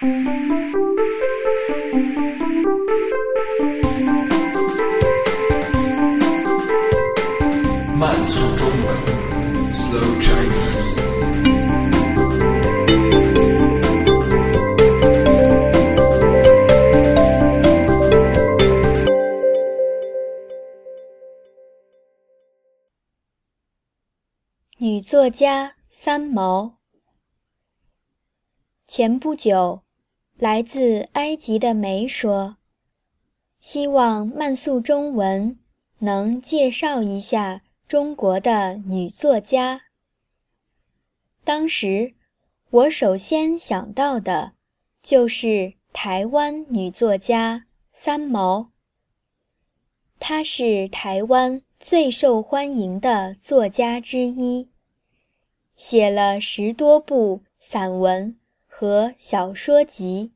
慢速中文，Slow Chinese。女作家三毛。前不久，来自埃及的梅说：“希望慢速中文能介绍一下中国的女作家。”当时，我首先想到的，就是台湾女作家三毛。她是台湾。最受欢迎的作家之一，写了十多部散文和小说集，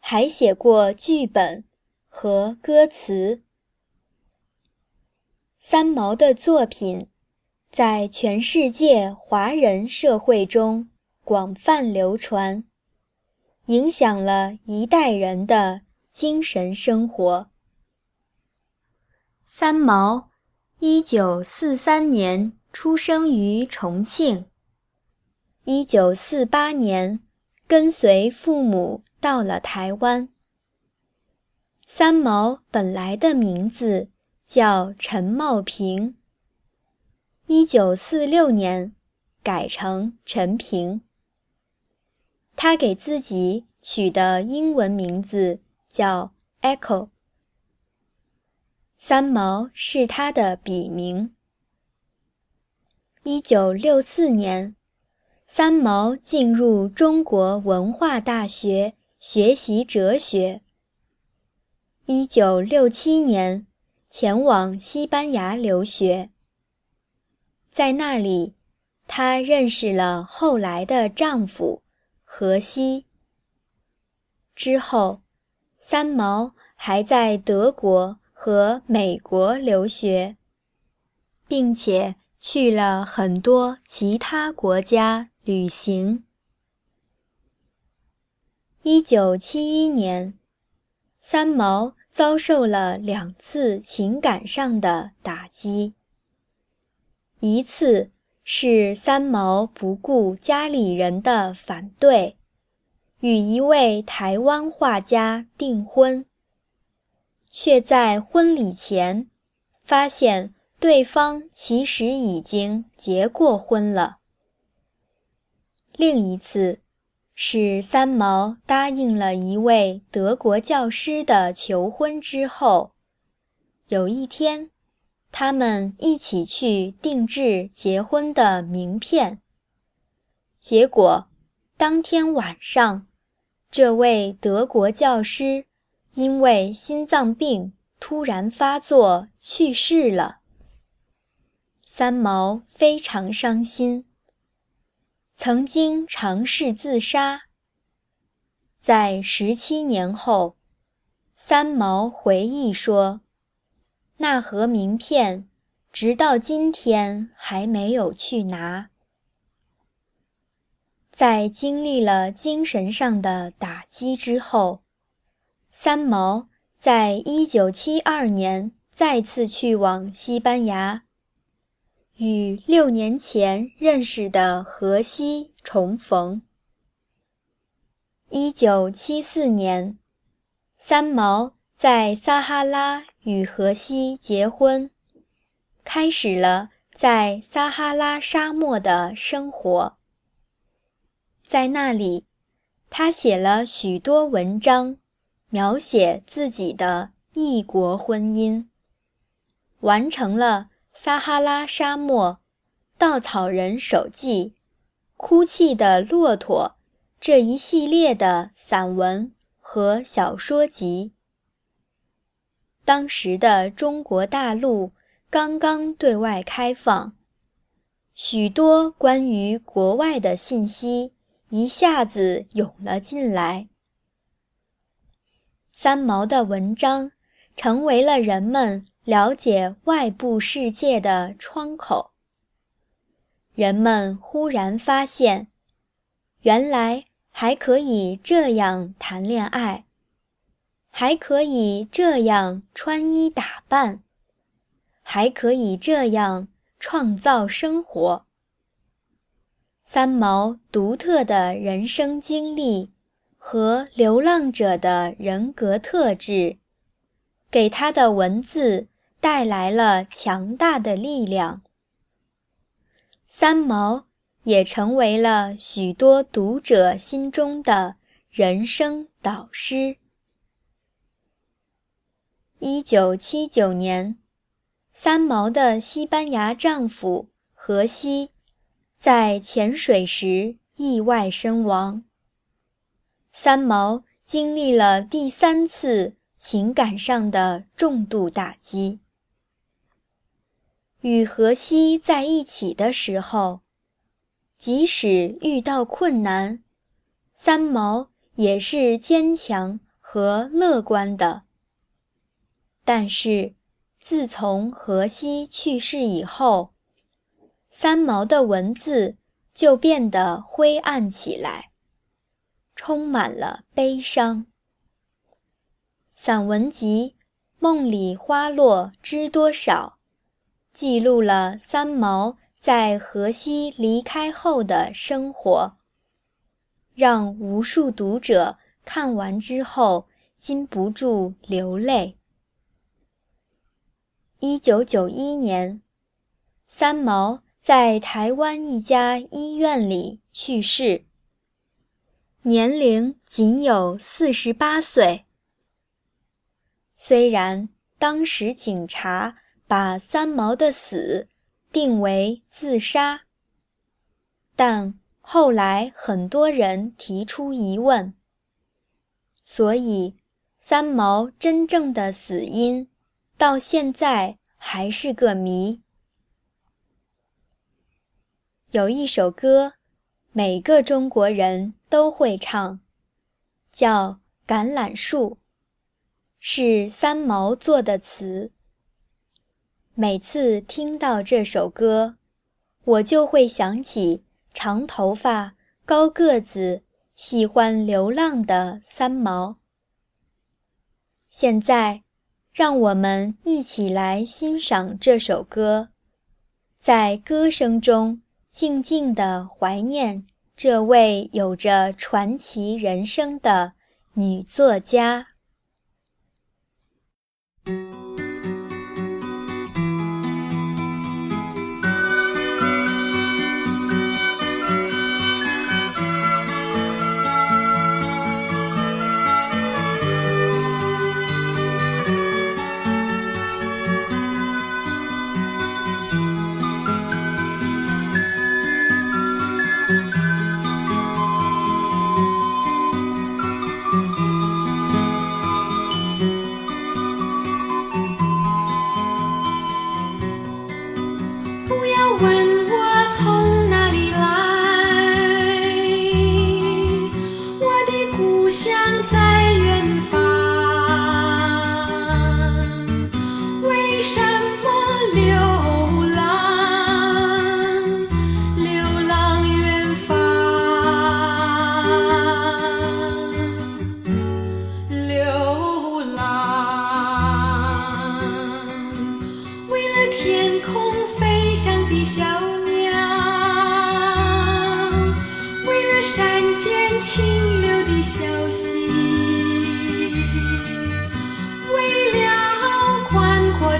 还写过剧本和歌词。三毛的作品在全世界华人社会中广泛流传，影响了一代人的精神生活。三毛，一九四三年出生于重庆。一九四八年，跟随父母到了台湾。三毛本来的名字叫陈茂平。一九四六年，改成陈平。他给自己取的英文名字叫 Echo。三毛是他的笔名。一九六四年，三毛进入中国文化大学学习哲学。一九六七年，前往西班牙留学。在那里，她认识了后来的丈夫荷西。之后，三毛还在德国。和美国留学，并且去了很多其他国家旅行。一九七一年，三毛遭受了两次情感上的打击。一次是三毛不顾家里人的反对，与一位台湾画家订婚。却在婚礼前发现对方其实已经结过婚了。另一次是三毛答应了一位德国教师的求婚之后，有一天，他们一起去定制结婚的名片。结果，当天晚上，这位德国教师。因为心脏病突然发作去世了，三毛非常伤心，曾经尝试自杀。在十七年后，三毛回忆说：“那盒名片直到今天还没有去拿。”在经历了精神上的打击之后。三毛在一九七二年再次去往西班牙，与六年前认识的荷西重逢。一九七四年，三毛在撒哈拉与荷西结婚，开始了在撒哈拉沙漠的生活。在那里，他写了许多文章。描写自己的异国婚姻，完成了《撒哈拉沙漠》《稻草人手记》《哭泣的骆驼》这一系列的散文和小说集。当时的中国大陆刚刚对外开放，许多关于国外的信息一下子涌了进来。三毛的文章成为了人们了解外部世界的窗口。人们忽然发现，原来还可以这样谈恋爱，还可以这样穿衣打扮，还可以这样创造生活。三毛独特的人生经历和流浪者的人格特质，给他的文字带来了强大的力量。三毛。也成为了许多读者心中的人生导师。一九七九年，三毛的西班牙丈夫荷西在潜水时意外身亡。三毛经历了第三次情感上的重度打击。与荷西在一起的时候。即使遇到困难，三毛也是坚强和乐观的。但是，自从荷西去世以后，三毛的文字就变得灰暗起来，充满了悲伤。散文集《梦里花落知多少》记录了三毛。在荷西离开后的生活，让无数读者看完之后禁不住流泪。一九九一年，三毛在台湾一家医院里去世，年龄仅有四十八岁。虽然当时警察把三毛的死，定为自杀，但后来很多人提出疑问，所以三毛真正的死因到现在还是个谜。有一首歌，每个中国人都会唱，叫《橄榄树》，是三毛作的词。每次听到这首歌，我就会想起长头发、高个子、喜欢流浪的三毛。现在，让我们一起来欣赏这首歌，在歌声中静静地怀念这位有着传奇人生的女作家。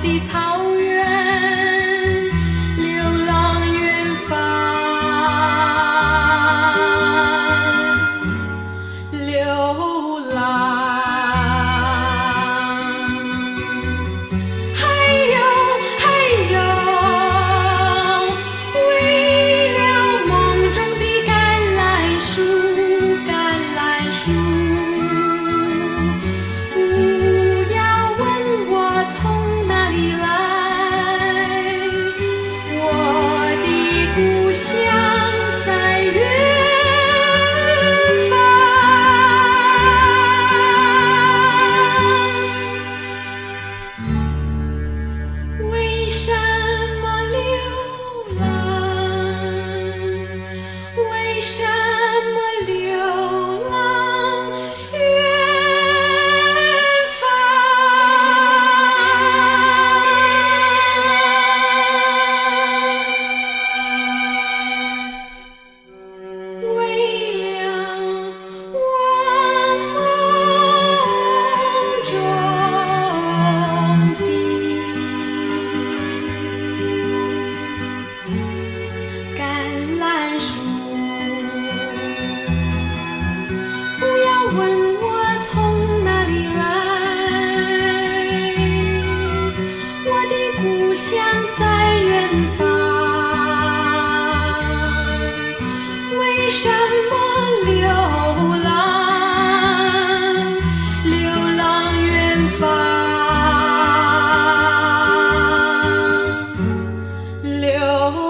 的草原。流。